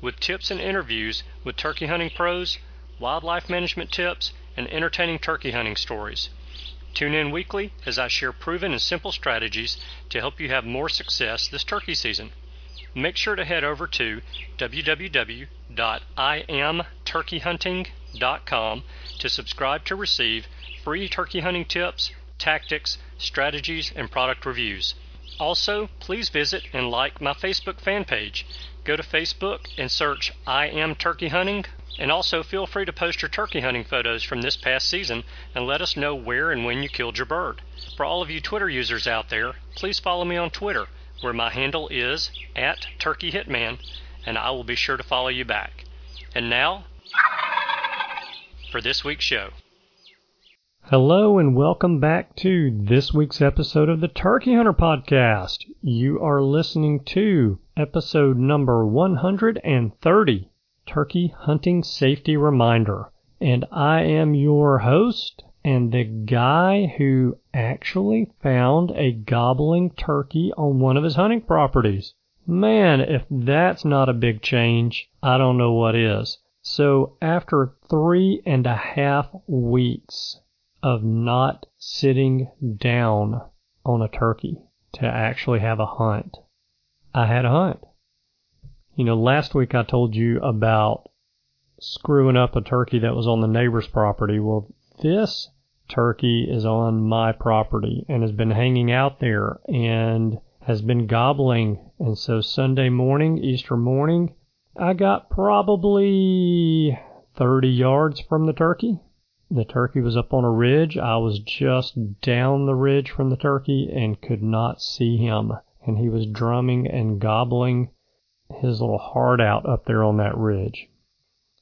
with tips and interviews with turkey hunting pros, wildlife management tips, and entertaining turkey hunting stories. Tune in weekly as I share proven and simple strategies to help you have more success this turkey season make sure to head over to www.iamturkeyhunting.com to subscribe to receive free turkey hunting tips, tactics, strategies, and product reviews. Also, please visit and like my Facebook fan page. Go to Facebook and search I Am Turkey Hunting, and also feel free to post your turkey hunting photos from this past season and let us know where and when you killed your bird. For all of you Twitter users out there, please follow me on Twitter where my handle is at Turkey Hitman, and I will be sure to follow you back. And now, for this week's show. Hello, and welcome back to this week's episode of the Turkey Hunter Podcast. You are listening to episode number 130 Turkey Hunting Safety Reminder. And I am your host, and the guy who actually found a gobbling turkey on one of his hunting properties. Man, if that's not a big change, I don't know what is. So after three and a half weeks of not sitting down on a turkey to actually have a hunt, I had a hunt. You know, last week I told you about screwing up a turkey that was on the neighbor's property. Well, this turkey is on my property and has been hanging out there and has been gobbling. And so Sunday morning, Easter morning, I got probably 30 yards from the turkey. The turkey was up on a ridge. I was just down the ridge from the turkey and could not see him. And he was drumming and gobbling his little heart out up there on that ridge.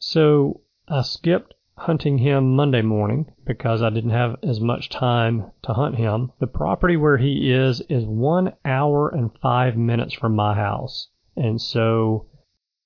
So I skipped hunting him Monday morning because I didn't have as much time to hunt him. The property where he is is one hour and five minutes from my house. And so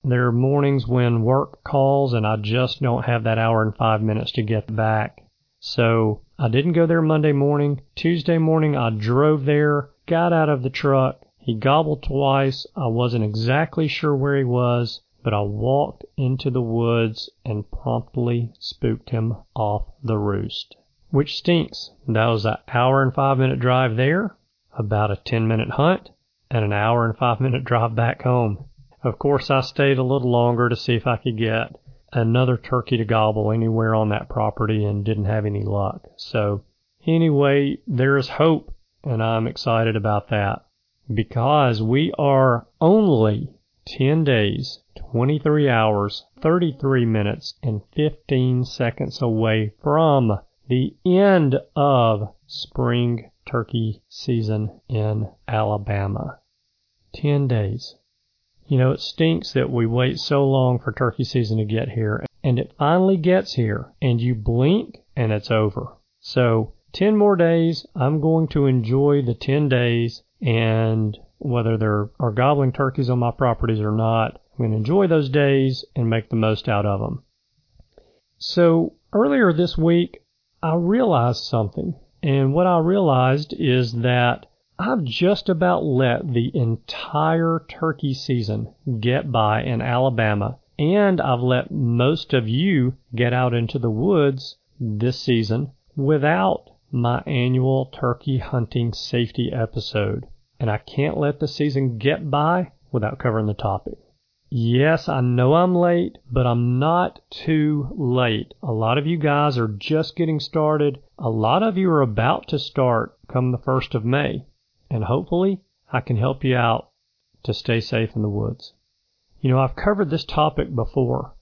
there are mornings when work calls and I just don't have that hour and five minutes to get back. So I didn't go there Monday morning. Tuesday morning I drove there, got out of the truck. He gobbled twice. I wasn't exactly sure where he was but I walked into the woods and promptly spooked him off the roost. Which stinks. That was an hour and five minute drive there, about a 10 minute hunt, and an hour and five minute drive back home. Of course, I stayed a little longer to see if I could get another turkey to gobble anywhere on that property and didn't have any luck. So, anyway, there is hope, and I'm excited about that because we are only 10 days 23 hours, 33 minutes, and 15 seconds away from the end of spring turkey season in Alabama. 10 days. You know, it stinks that we wait so long for turkey season to get here, and it finally gets here, and you blink and it's over. So, 10 more days. I'm going to enjoy the 10 days, and whether there are gobbling turkeys on my properties or not, I'm going to enjoy those days and make the most out of them. So earlier this week, I realized something. And what I realized is that I've just about let the entire turkey season get by in Alabama, and I've let most of you get out into the woods this season without my annual turkey hunting safety episode. And I can't let the season get by without covering the topic. Yes, I know I'm late, but I'm not too late. A lot of you guys are just getting started. A lot of you are about to start come the 1st of May. And hopefully I can help you out to stay safe in the woods. You know, I've covered this topic before.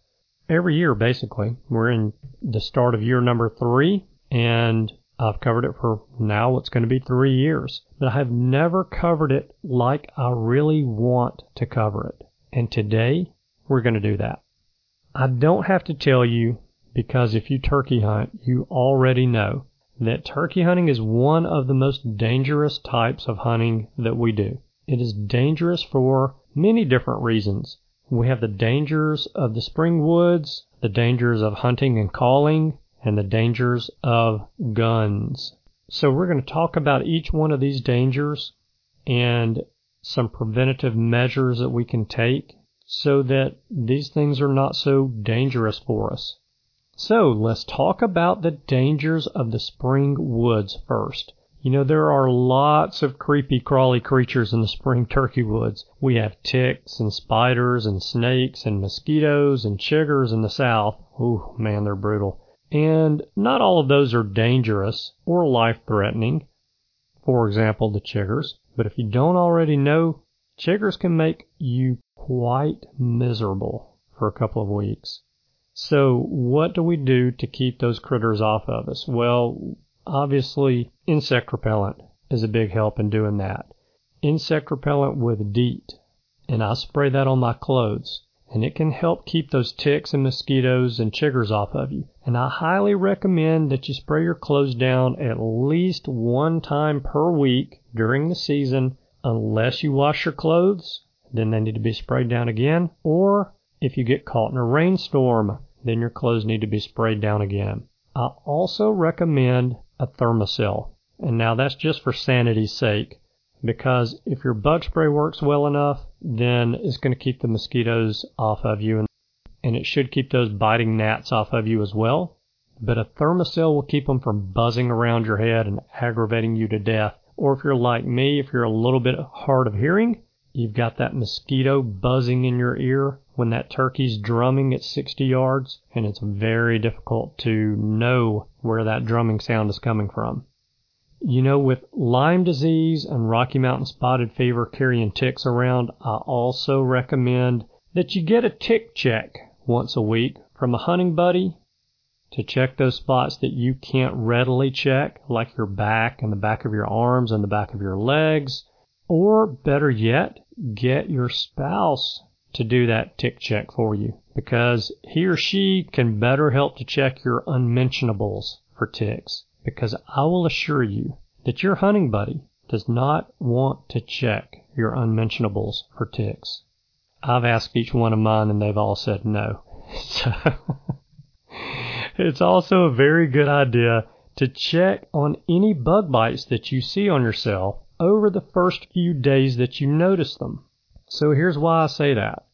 Every year, basically. We're in the start of year number three, and I've covered it for now it's going to be three years. But I have never covered it like I really want to cover it. And today, we're going to do that. I don't have to tell you because if you turkey hunt, you already know that turkey hunting is one of the most dangerous types of hunting that we do. It is dangerous for many different reasons. We have the dangers of the spring woods, the dangers of hunting and calling, and the dangers of guns. So we're going to talk about each one of these dangers and some preventative measures that we can take so that these things are not so dangerous for us. So let's talk about the dangers of the spring woods first. You know, there are lots of creepy crawly creatures in the spring turkey woods. We have ticks and spiders and snakes and mosquitoes and chiggers in the south. Ooh, man, they're brutal. And not all of those are dangerous or life threatening. For example, the chiggers. But if you don't already know, chiggers can make you quite miserable for a couple of weeks. So what do we do to keep those critters off of us? Well, obviously insect repellent is a big help in doing that. Insect repellent with DEET. And I spray that on my clothes. And it can help keep those ticks and mosquitoes and chiggers off of you. And I highly recommend that you spray your clothes down at least one time per week during the season unless you wash your clothes then they need to be sprayed down again. Or if you get caught in a rainstorm, then your clothes need to be sprayed down again. I also recommend a Thermacell. And now that's just for sanity's sake. Because if your bug spray works well enough, then it's going to keep the mosquitoes off of you. And, and it should keep those biting gnats off of you as well. But a Thermacell will keep them from buzzing around your head and aggravating you to death. Or if you're like me, if you're a little bit hard of hearing, You've got that mosquito buzzing in your ear when that turkey's drumming at 60 yards, and it's very difficult to know where that drumming sound is coming from. You know, with Lyme disease and Rocky Mountain spotted fever carrying ticks around, I also recommend that you get a tick check once a week from a hunting buddy to check those spots that you can't readily check, like your back and the back of your arms and the back of your legs, or better yet, get your spouse to do that tick check for you because he or she can better help to check your unmentionables for ticks. Because I will assure you that your hunting buddy does not want to check your unmentionables for ticks. I've asked each one of mine and they've all said no. So it's also a very good idea to check on any bug bites that you see on yourself over the first few days that you notice them. So here's why I say that.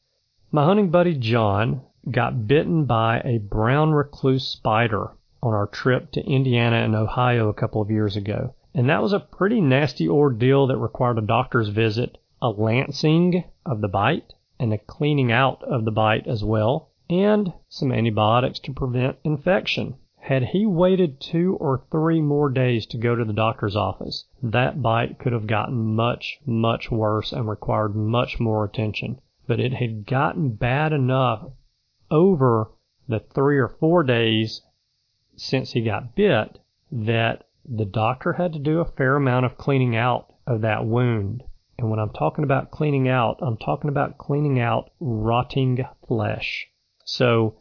My hunting buddy John got bitten by a brown recluse spider on our trip to Indiana and Ohio a couple of years ago. And that was a pretty nasty ordeal that required a doctor's visit, a lancing of the bite, and a cleaning out of the bite as well, and some antibiotics to prevent infection. Had he waited two or three more days to go to the doctor's office, that bite could have gotten much, much worse and required much more attention. But it had gotten bad enough over the three or four days since he got bit that the doctor had to do a fair amount of cleaning out of that wound. And when I'm talking about cleaning out, I'm talking about cleaning out rotting flesh. So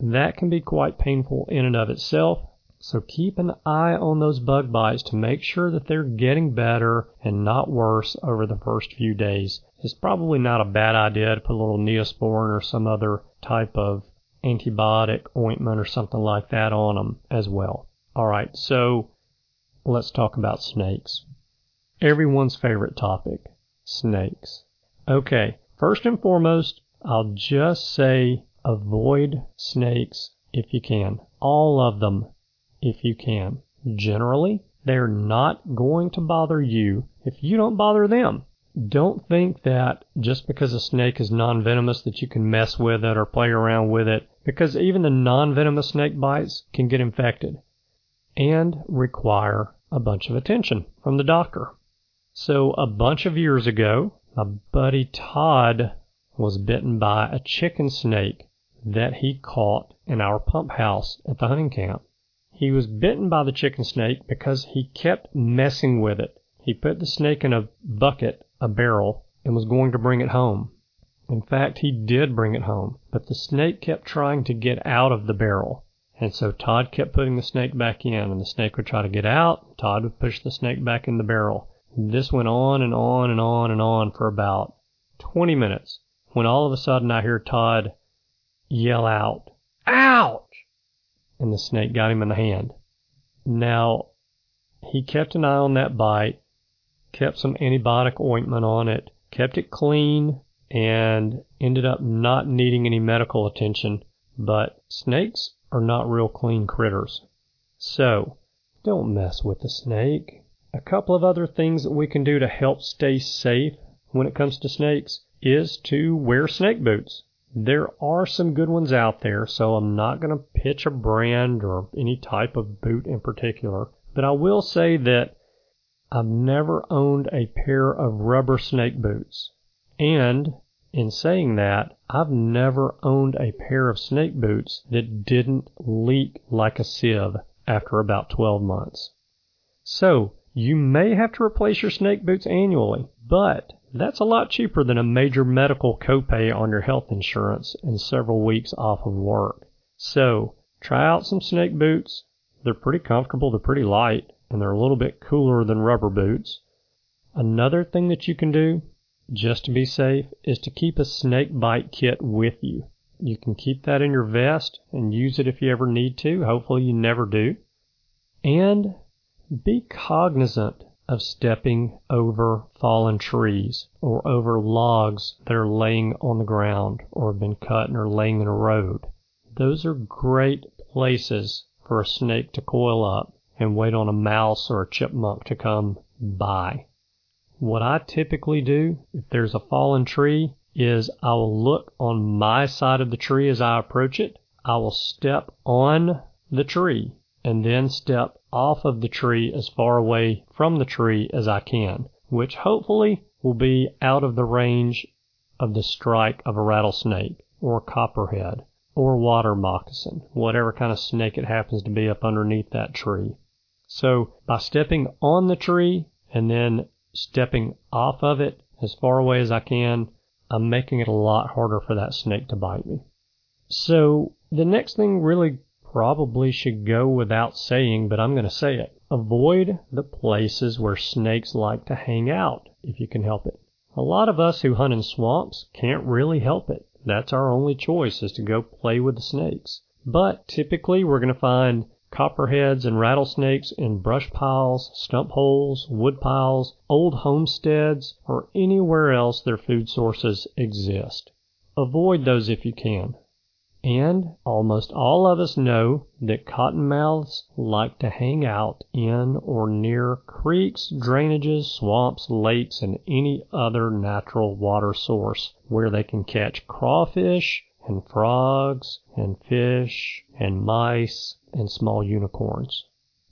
that can be quite painful in and of itself. So keep an eye on those bug bites to make sure that they're getting better and not worse over the first few days. It's probably not a bad idea to put a little neosporin or some other type of antibiotic ointment or something like that on them as well. All right, so let's talk about snakes. Everyone's favorite topic, snakes. Okay, first and foremost, I'll just say Avoid snakes if you can. All of them if you can. Generally, they're not going to bother you if you don't bother them. Don't think that just because a snake is non-venomous that you can mess with it or play around with it because even the non-venomous snake bites can get infected and require a bunch of attention from the doctor. So a bunch of years ago, my buddy Todd was bitten by a chicken snake that he caught in our pump house at the hunting camp. He was bitten by the chicken snake because he kept messing with it. He put the snake in a bucket, a barrel, and was going to bring it home. In fact, he did bring it home, but the snake kept trying to get out of the barrel. And so Todd kept putting the snake back in, and the snake would try to get out. Todd would push the snake back in the barrel. This went on and on and on and on for about 20 minutes when all of a sudden I hear Todd yell out, Ouch! And the snake got him in the hand. Now, he kept an eye on that bite, kept some antibiotic ointment on it, kept it clean, and ended up not needing any medical attention. But snakes are not real clean critters. So, don't mess with the snake. A couple of other things that we can do to help stay safe when it comes to snakes is to wear snake boots. There are some good ones out there, so I'm not going to pitch a brand or any type of boot in particular. But I will say that I've never owned a pair of rubber snake boots. And in saying that, I've never owned a pair of snake boots that didn't leak like a sieve after about 12 months. So, you may have to replace your snake boots annually, but that's a lot cheaper than a major medical copay on your health insurance and several weeks off of work. So, try out some snake boots. They're pretty comfortable, they're pretty light, and they're a little bit cooler than rubber boots. Another thing that you can do, just to be safe, is to keep a snake bite kit with you. You can keep that in your vest and use it if you ever need to. Hopefully, you never do. And be cognizant of stepping over fallen trees or over logs that are laying on the ground or have been cut and are laying in a road. Those are great places for a snake to coil up and wait on a mouse or a chipmunk to come by. What I typically do if there's a fallen tree is I will look on my side of the tree as I approach it. I will step on the tree and then step off of the tree as far away from the tree as I can, which hopefully will be out of the range of the strike of a rattlesnake or copperhead or water moccasin, whatever kind of snake it happens to be up underneath that tree. So by stepping on the tree and then stepping off of it as far away as I can, I'm making it a lot harder for that snake to bite me. So the next thing really probably should go without saying, but I'm going to say it. Avoid the places where snakes like to hang out if you can help it. A lot of us who hunt in swamps can't really help it. That's our only choice is to go play with the snakes. But typically we're going to find copperheads and rattlesnakes in brush piles, stump holes, wood piles, old homesteads, or anywhere else their food sources exist. Avoid those if you can. And almost all of us know that cottonmouths like to hang out in or near creeks, drainages, swamps, lakes, and any other natural water source where they can catch crawfish and frogs and fish and mice and small unicorns.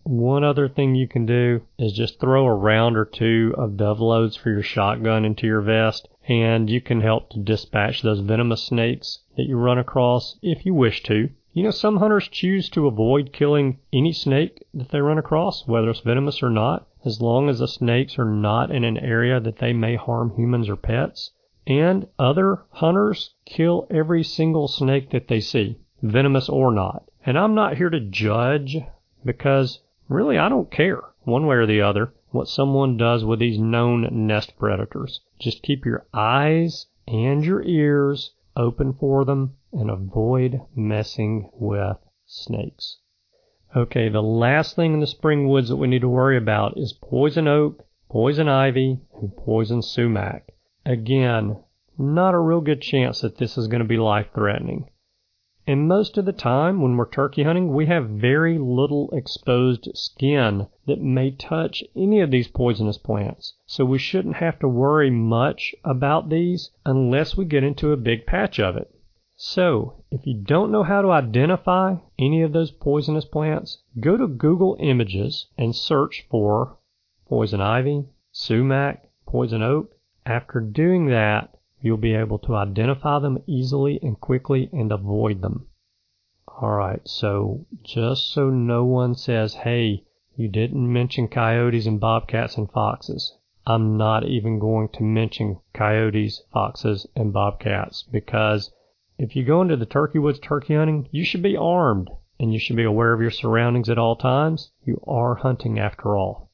One other thing you can do is just throw a round or two of dove loads for your shotgun into your vest, and you can help to dispatch those venomous snakes that you run across if you wish to. You know, some hunters choose to avoid killing any snake that they run across, whether it's venomous or not, as long as the snakes are not in an area that they may harm humans or pets. And other hunters kill every single snake that they see, venomous or not. And I'm not here to judge because Really, I don't care, one way or the other, what someone does with these known nest predators. Just keep your eyes and your ears open for them and avoid messing with snakes. Okay, the last thing in the spring woods that we need to worry about is poison oak, poison ivy, and poison sumac. Again, not a real good chance that this is going to be life threatening. And most of the time when we're turkey hunting, we have very little exposed skin that may touch any of these poisonous plants. So we shouldn't have to worry much about these unless we get into a big patch of it. So, if you don't know how to identify any of those poisonous plants, go to Google Images and search for poison ivy, sumac, poison oak. After doing that, you'll be able to identify them easily and quickly and avoid them. Alright, so just so no one says, hey, you didn't mention coyotes and bobcats and foxes. I'm not even going to mention coyotes, foxes, and bobcats because if you go into the turkey woods turkey hunting, you should be armed and you should be aware of your surroundings at all times. You are hunting after all.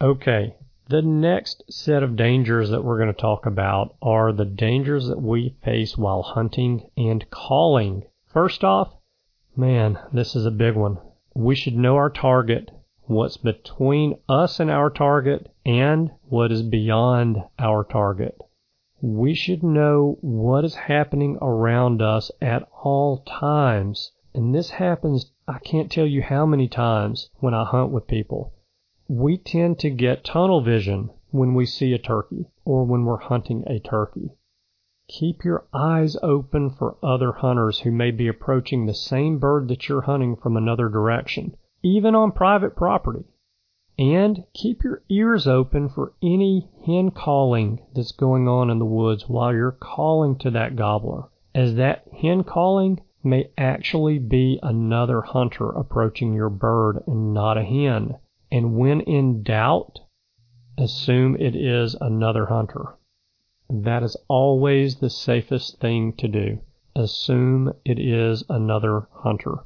Okay, the next set of dangers that we're going to talk about are the dangers that we face while hunting and calling. First off, man, this is a big one. We should know our target, what's between us and our target, and what is beyond our target. We should know what is happening around us at all times. And this happens, I can't tell you how many times when I hunt with people we tend to get tunnel vision when we see a turkey or when we're hunting a turkey. Keep your eyes open for other hunters who may be approaching the same bird that you're hunting from another direction, even on private property. And keep your ears open for any hen calling that's going on in the woods while you're calling to that gobbler, as that hen calling may actually be another hunter approaching your bird and not a hen and when in doubt, assume it is another hunter. That is always the safest thing to do. Assume it is another hunter.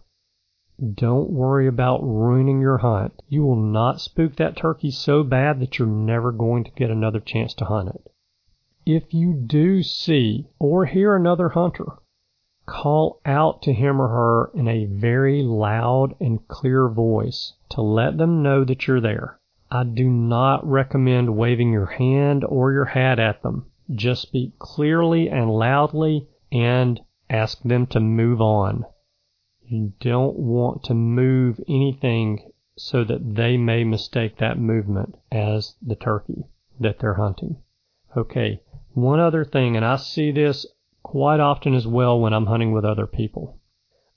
Don't worry about ruining your hunt. You will not spook that turkey so bad that you're never going to get another chance to hunt it. If you do see or hear another hunter, call out to him or her in a very loud and clear voice to let them know that you're there. I do not recommend waving your hand or your hat at them. Just speak clearly and loudly and ask them to move on. You don't want to move anything so that they may mistake that movement as the turkey that they're hunting. Okay, one other thing, and I see this quite often as well when I'm hunting with other people.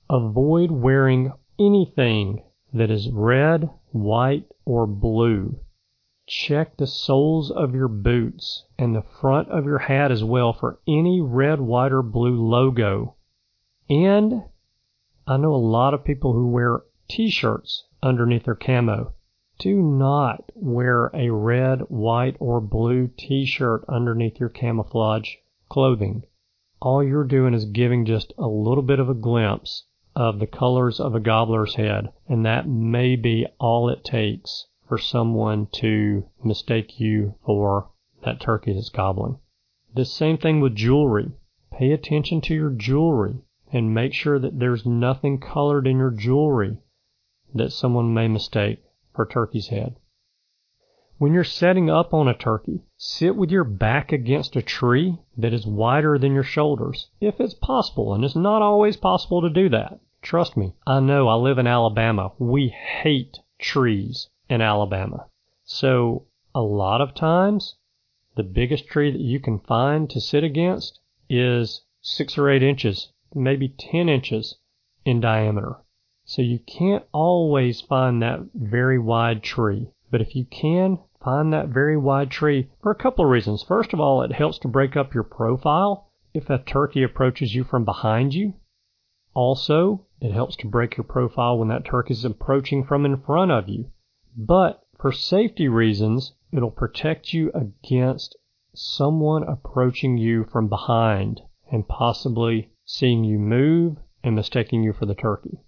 Avoid wearing anything that is red, white, or blue. Check the soles of your boots and the front of your hat as well for any red, white, or blue logo. And I know a lot of people who wear t-shirts underneath their camo. Do not wear a red, white, or blue t-shirt underneath your camouflage clothing all you're doing is giving just a little bit of a glimpse of the colors of a gobbler's head, and that may be all it takes for someone to mistake you for that turkey that's gobbling. The same thing with jewelry. Pay attention to your jewelry and make sure that there's nothing colored in your jewelry that someone may mistake for turkey's head. When you're setting up on a turkey, sit with your back against a tree that is wider than your shoulders, if it's possible, and it's not always possible to do that. Trust me, I know I live in Alabama. We hate trees in Alabama. So, a lot of times, the biggest tree that you can find to sit against is six or eight inches, maybe 10 inches in diameter. So you can't always find that very wide tree. But if you can, find that very wide tree for a couple of reasons. First of all, it helps to break up your profile if a turkey approaches you from behind you. Also, it helps to break your profile when that turkey is approaching from in front of you. But for safety reasons, it'll protect you against someone approaching you from behind and possibly seeing you move and mistaking you for the turkey.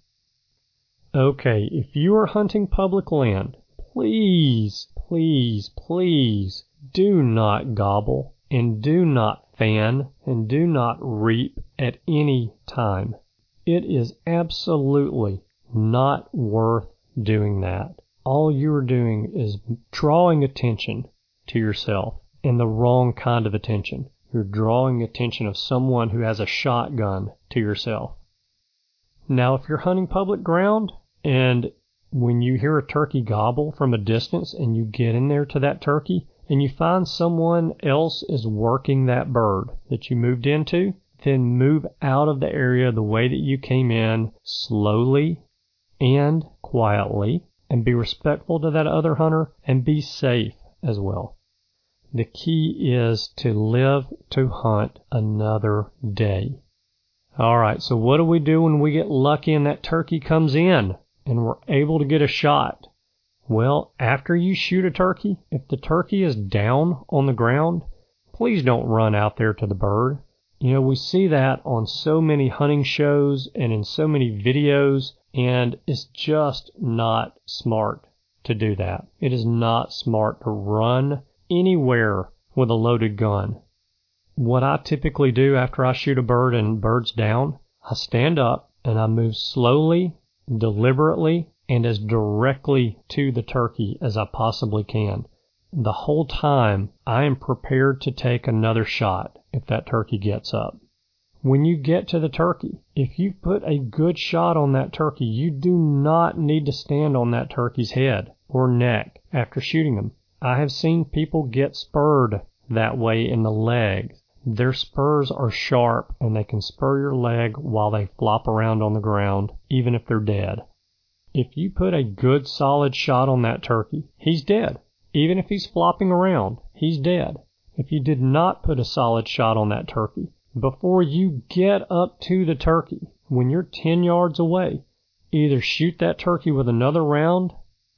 Okay, if you are hunting public land, please please, please do not gobble and do not fan and do not reap at any time. It is absolutely not worth doing that. All you are doing is drawing attention to yourself and the wrong kind of attention. You're drawing attention of someone who has a shotgun to yourself. Now, if you're hunting public ground and when you hear a turkey gobble from a distance and you get in there to that turkey and you find someone else is working that bird that you moved into, then move out of the area the way that you came in slowly and quietly and be respectful to that other hunter and be safe as well. The key is to live to hunt another day. All right, so what do we do when we get lucky and that turkey comes in? And we're able to get a shot. Well, after you shoot a turkey, if the turkey is down on the ground, please don't run out there to the bird. You know, we see that on so many hunting shows and in so many videos, and it's just not smart to do that. It is not smart to run anywhere with a loaded gun. What I typically do after I shoot a bird and bird's down, I stand up and I move slowly, deliberately, and as directly to the turkey as I possibly can. The whole time I am prepared to take another shot if that turkey gets up. When you get to the turkey, if you put a good shot on that turkey, you do not need to stand on that turkey's head or neck after shooting him. I have seen people get spurred that way in the leg. Their spurs are sharp and they can spur your leg while they flop around on the ground, even if they're dead. If you put a good solid shot on that turkey, he's dead. Even if he's flopping around, he's dead. If you did not put a solid shot on that turkey, before you get up to the turkey, when you're 10 yards away, either shoot that turkey with another round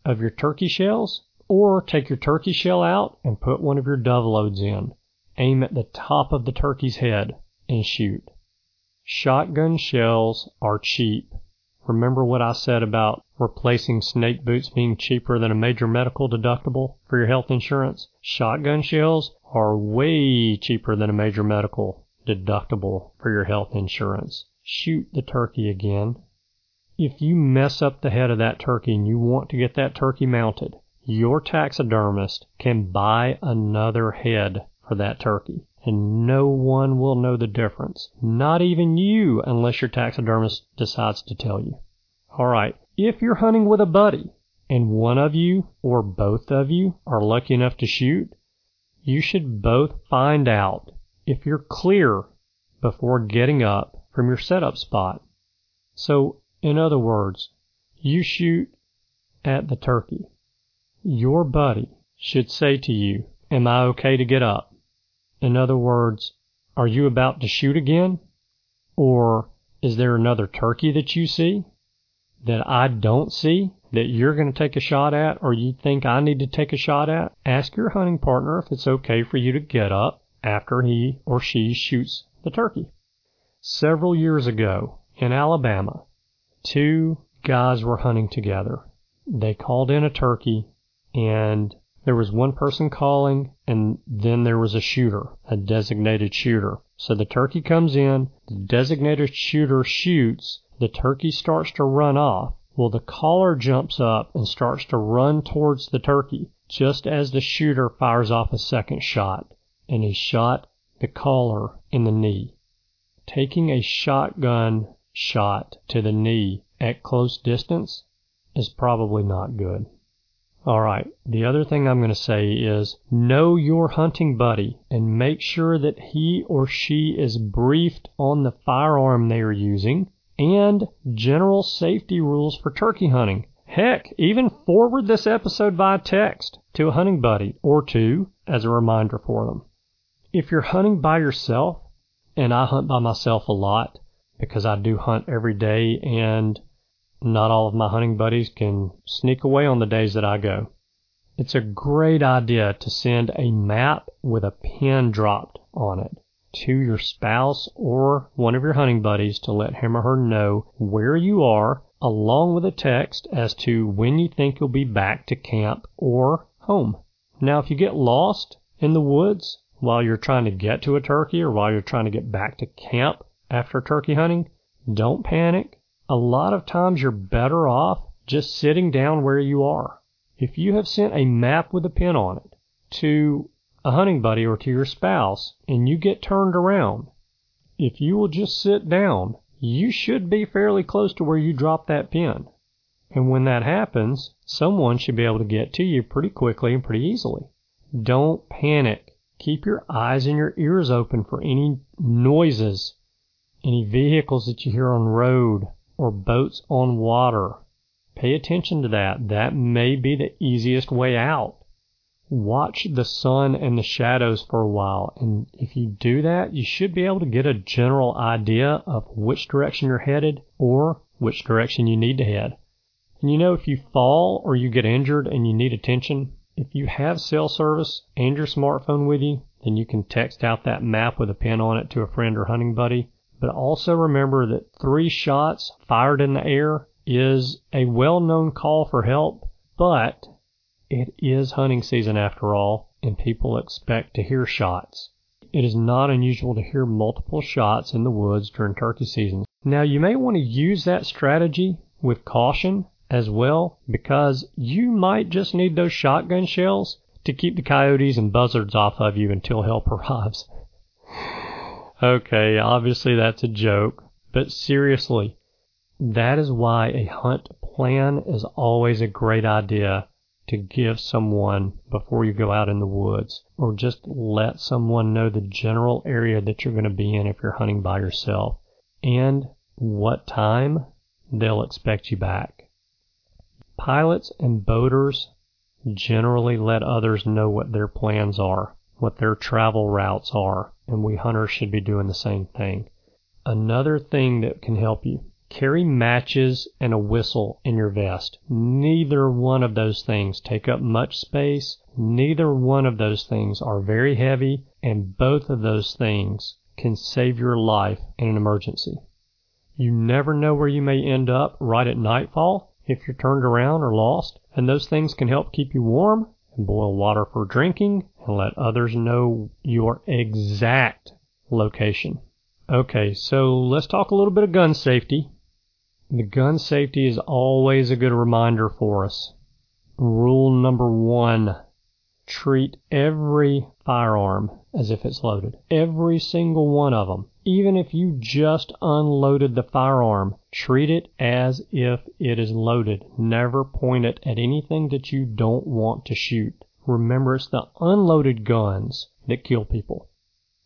of your turkey shells or take your turkey shell out and put one of your dove loads in. Aim at the top of the turkey's head and shoot. Shotgun shells are cheap. Remember what I said about replacing snake boots being cheaper than a major medical deductible for your health insurance? Shotgun shells are way cheaper than a major medical deductible for your health insurance. Shoot the turkey again. If you mess up the head of that turkey and you want to get that turkey mounted, your taxidermist can buy another head for that turkey and no one will know the difference. Not even you unless your taxidermist decides to tell you. Alright, if you're hunting with a buddy and one of you or both of you are lucky enough to shoot, you should both find out if you're clear before getting up from your setup spot. So, in other words, you shoot at the turkey. Your buddy should say to you, Am I okay to get up? In other words, are you about to shoot again? Or is there another turkey that you see that I don't see that you're going to take a shot at or you think I need to take a shot at? Ask your hunting partner if it's okay for you to get up after he or she shoots the turkey. Several years ago in Alabama, two guys were hunting together. They called in a turkey and there was one person calling and then there was a shooter, a designated shooter. So the turkey comes in, the designated shooter shoots, the turkey starts to run off. Well, the caller jumps up and starts to run towards the turkey just as the shooter fires off a second shot, and he shot the caller in the knee. Taking a shotgun shot to the knee at close distance is probably not good. All right. The other thing I'm going to say is know your hunting buddy and make sure that he or she is briefed on the firearm they are using and general safety rules for turkey hunting. Heck, even forward this episode via text to a hunting buddy or two as a reminder for them. If you're hunting by yourself, and I hunt by myself a lot because I do hunt every day and not all of my hunting buddies can sneak away on the days that I go. It's a great idea to send a map with a pin dropped on it to your spouse or one of your hunting buddies to let him or her know where you are, along with a text as to when you think you'll be back to camp or home. Now, if you get lost in the woods while you're trying to get to a turkey or while you're trying to get back to camp after turkey hunting, don't panic a lot of times you're better off just sitting down where you are. If you have sent a map with a pin on it to a hunting buddy or to your spouse and you get turned around, if you will just sit down, you should be fairly close to where you dropped that pin. And when that happens, someone should be able to get to you pretty quickly and pretty easily. Don't panic. Keep your eyes and your ears open for any noises, any vehicles that you hear on the road, or boats on water. Pay attention to that. That may be the easiest way out. Watch the sun and the shadows for a while, and if you do that, you should be able to get a general idea of which direction you're headed or which direction you need to head. And you know, if you fall or you get injured and you need attention, if you have cell service and your smartphone with you, then you can text out that map with a pin on it to a friend or hunting buddy. But also remember that three shots fired in the air is a well known call for help, but it is hunting season after all, and people expect to hear shots. It is not unusual to hear multiple shots in the woods during turkey season. Now, you may want to use that strategy with caution as well because you might just need those shotgun shells to keep the coyotes and buzzards off of you until help arrives. Okay, obviously that's a joke, but seriously, that is why a hunt plan is always a great idea to give someone before you go out in the woods, or just let someone know the general area that you're going to be in if you're hunting by yourself, and what time? They'll expect you back. Pilots and boaters generally let others know what their plans are, what their travel routes are, and we hunters should be doing the same thing. Another thing that can help you Carry matches and a whistle in your vest. Neither one of those things take up much space. Neither one of those things are very heavy, and both of those things can save your life in an emergency. You never know where you may end up right at nightfall if you're turned around or lost, and those things can help keep you warm and boil water for drinking and let others know your exact location. Okay, so let's talk a little bit of gun safety. The gun safety is always a good reminder for us. Rule number one treat every firearm as if it's loaded. Every single one of them. Even if you just unloaded the firearm, treat it as if it is loaded. Never point it at anything that you don't want to shoot. Remember, it's the unloaded guns that kill people.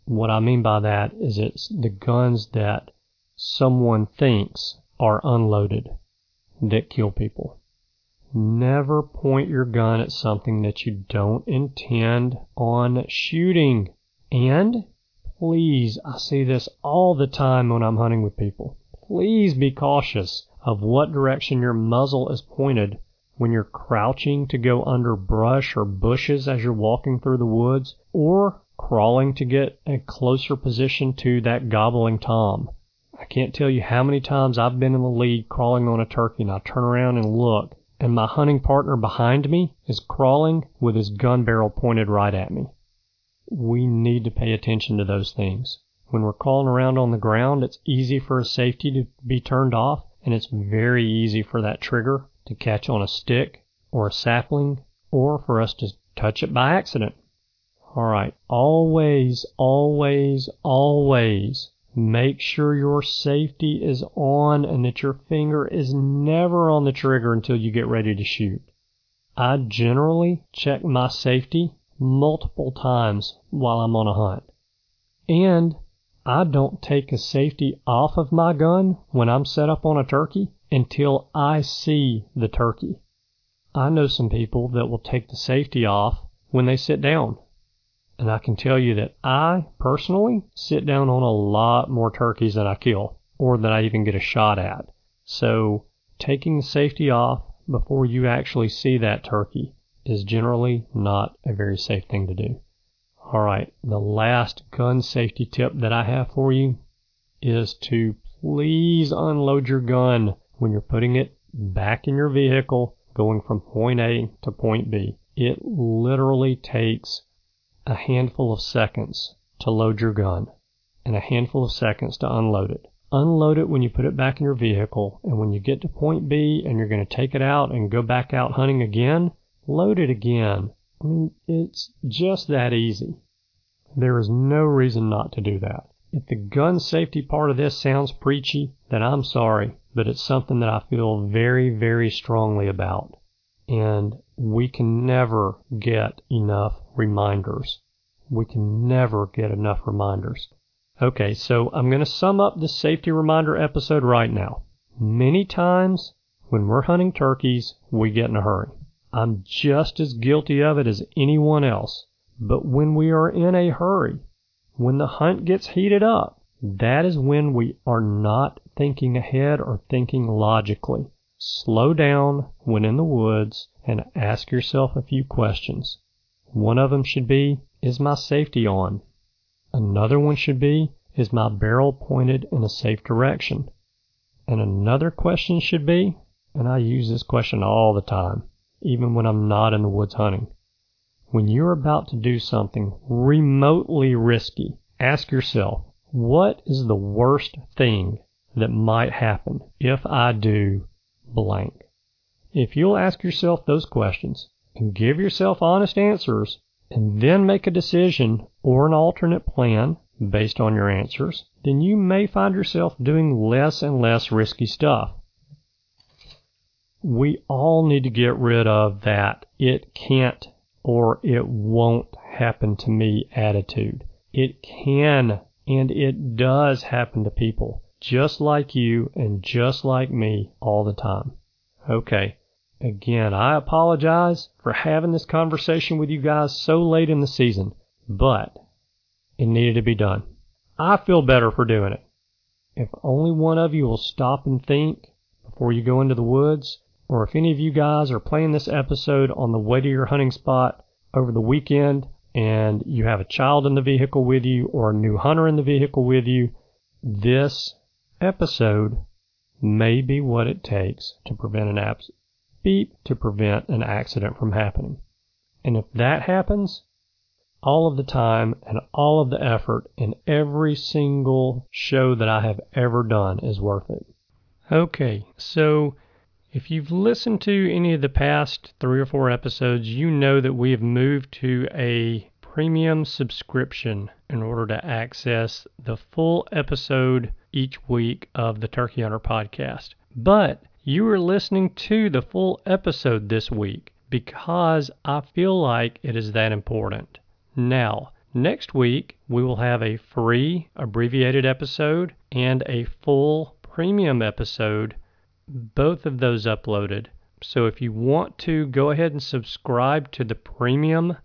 What I mean by that is it's the guns that someone thinks are unloaded that kill people. Never point your gun at something that you don't intend on shooting. And please, I see this all the time when I'm hunting with people. Please be cautious of what direction your muzzle is pointed when you're crouching to go under brush or bushes as you're walking through the woods or crawling to get a closer position to that gobbling tom. I can't tell you how many times I've been in the lead crawling on a turkey and I turn around and look and my hunting partner behind me is crawling with his gun barrel pointed right at me. We need to pay attention to those things. When we're crawling around on the ground, it's easy for a safety to be turned off and it's very easy for that trigger to catch on a stick or a sapling or for us to touch it by accident. Alright, always, always, always Make sure your safety is on and that your finger is never on the trigger until you get ready to shoot. I generally check my safety multiple times while I'm on a hunt. And I don't take a safety off of my gun when I'm set up on a turkey until I see the turkey. I know some people that will take the safety off when they sit down. And I can tell you that I personally sit down on a lot more turkeys than I kill or that I even get a shot at. So taking the safety off before you actually see that turkey is generally not a very safe thing to do. All right, the last gun safety tip that I have for you is to please unload your gun when you're putting it back in your vehicle going from point A to point B. It literally takes a handful of seconds to load your gun and a handful of seconds to unload it. Unload it when you put it back in your vehicle, and when you get to point B and you're going to take it out and go back out hunting again, load it again. I mean, it's just that easy. There is no reason not to do that. If the gun safety part of this sounds preachy, then I'm sorry, but it's something that I feel very, very strongly about. And we can never get enough reminders. We can never get enough reminders. Okay, so I'm going to sum up the safety reminder episode right now. Many times when we're hunting turkeys, we get in a hurry. I'm just as guilty of it as anyone else. But when we are in a hurry, when the hunt gets heated up, that is when we are not thinking ahead or thinking logically. slow down when in the woods and ask yourself a few questions. One of them should be, is my safety on? Another one should be, is my barrel pointed in a safe direction? And another question should be, and I use this question all the time, even when I'm not in the woods hunting. When you're about to do something remotely risky, ask yourself, what is the worst thing that might happen if I do blank? If you'll ask yourself those questions and give yourself honest answers and then make a decision or an alternate plan based on your answers, then you may find yourself doing less and less risky stuff. We all need to get rid of that it can't or it won't happen to me attitude. It can and it does happen to people just like you and just like me all the time. Okay. Again, I apologize for having this conversation with you guys so late in the season, but it needed to be done. I feel better for doing it. If only one of you will stop and think before you go into the woods, or if any of you guys are playing this episode on the way to your hunting spot over the weekend and you have a child in the vehicle with you or a new hunter in the vehicle with you, this episode may be what it takes to prevent an abs- beep to prevent an accident from happening. And if that happens, all of the time and all of the effort in every single show that I have ever done is worth it. Okay, so if you've listened to any of the past three or four episodes, you know that we have moved to a premium subscription in order to access the full episode each week of the Turkey Hunter podcast. But you are listening to the full episode this week because I feel like it is that important. Now, next week we will have a free abbreviated episode and a full premium episode both of those uploaded. So if you want to go ahead and subscribe to the premium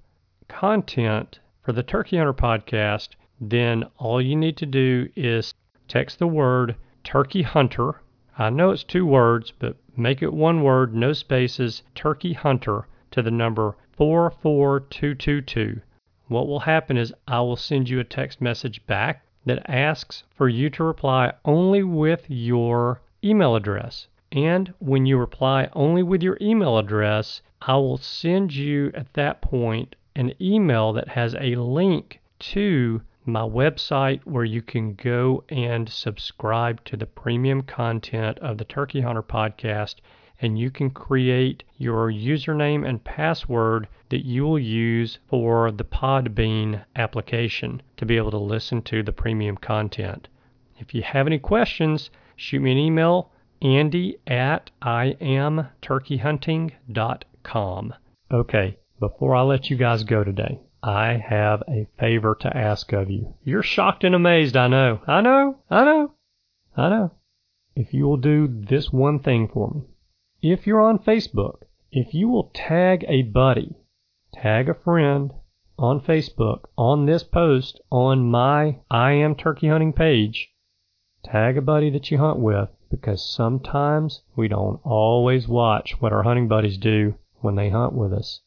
content for the Turkey Hunter podcast, then all you need to do is text the word Turkey Hunter. I know it's two words, but make it one word, no spaces, Turkey Hunter to the number 44222. What will happen is I will send you a text message back that asks for you to reply only with your email address. And when you reply only with your email address, I will send you at that point an email that has a link to my website where you can go and subscribe to the premium content of the Turkey Hunter podcast. And you can create your username and password that you will use for the Podbean application to be able to listen to the premium content. If you have any questions, shoot me an email andy at iamturkeyhunting.com. Okay, before I let you guys go today, I have a favor to ask of you. You're shocked and amazed, I know. I know, I know, I know. If you will do this one thing for me. If you're on Facebook, if you will tag a buddy, tag a friend on Facebook on this post on my I Am Turkey Hunting page, tag a buddy that you hunt with because sometimes we don't always watch what our hunting buddies do when they hunt with us.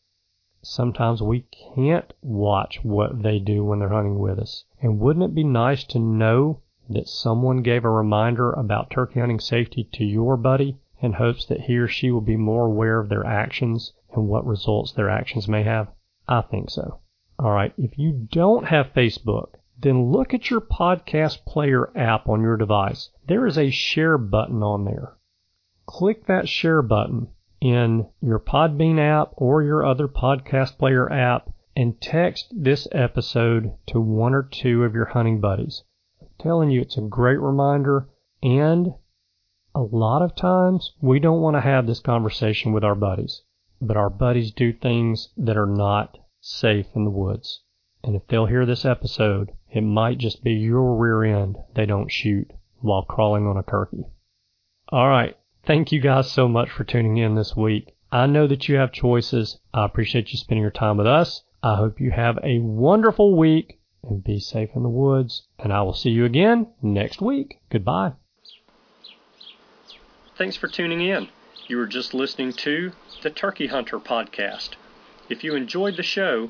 Sometimes we can't watch what they do when they're hunting with us. And wouldn't it be nice to know that someone gave a reminder about turkey hunting safety to your buddy in hopes that he or she will be more aware of their actions and what results their actions may have? I think so. All right. If you don't have Facebook, then look at your podcast player app on your device. There is a share button on there. Click that share button in your Podbean app or your other podcast player app and text this episode to one or two of your hunting buddies. I'm telling you, it's a great reminder and a lot of times we don't want to have this conversation with our buddies, but our buddies do things that are not safe in the woods. And if they'll hear this episode, it might just be your rear end they don't shoot while crawling on a turkey. All right. Thank you guys so much for tuning in this week. I know that you have choices. I appreciate you spending your time with us. I hope you have a wonderful week and be safe in the woods. And I will see you again next week. Goodbye. Thanks for tuning in. You were just listening to the Turkey Hunter podcast. If you enjoyed the show,